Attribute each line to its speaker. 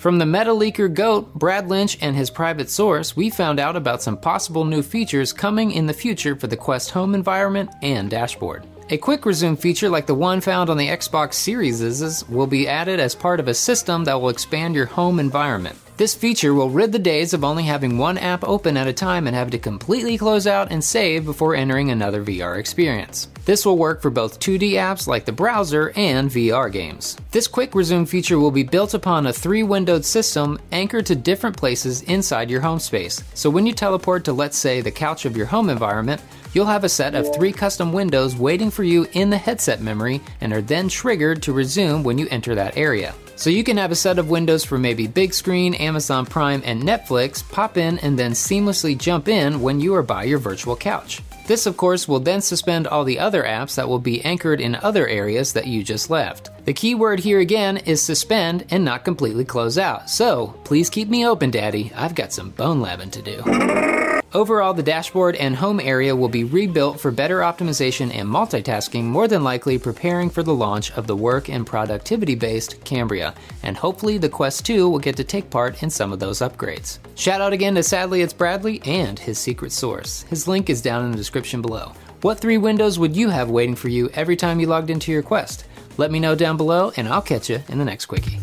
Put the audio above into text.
Speaker 1: From the meta leaker GOAT, Brad Lynch, and his private source, we found out about some possible new features coming in the future for the Quest home environment and dashboard. A quick resume feature like the one found on the Xbox Series will be added as part of a system that will expand your home environment. This feature will rid the days of only having one app open at a time and having to completely close out and save before entering another VR experience. This will work for both 2D apps like the browser and VR games. This quick resume feature will be built upon a three windowed system anchored to different places inside your home space. So when you teleport to, let's say, the couch of your home environment, you'll have a set of three custom windows waiting for you in the headset memory and are then triggered to resume when you enter that area. So you can have a set of windows for maybe Bigscreen, Amazon Prime, and Netflix, pop in and then seamlessly jump in when you are by your virtual couch. This, of course, will then suspend all the other apps that will be anchored in other areas that you just left. The key word here again is suspend and not completely close out. So please keep me open, Daddy. I've got some bone labbing to do. Overall, the dashboard and home area will be rebuilt for better optimization and multitasking, more than likely preparing for the launch of the work and productivity based Cambria, and hopefully the Quest 2 will get to take part in some of those upgrades. Shout out again to Sadly It's Bradley and his secret source. His link is down in the description below. What three windows would you have waiting for you every time you logged into your Quest? Let me know down below, and I'll catch you in the next quickie.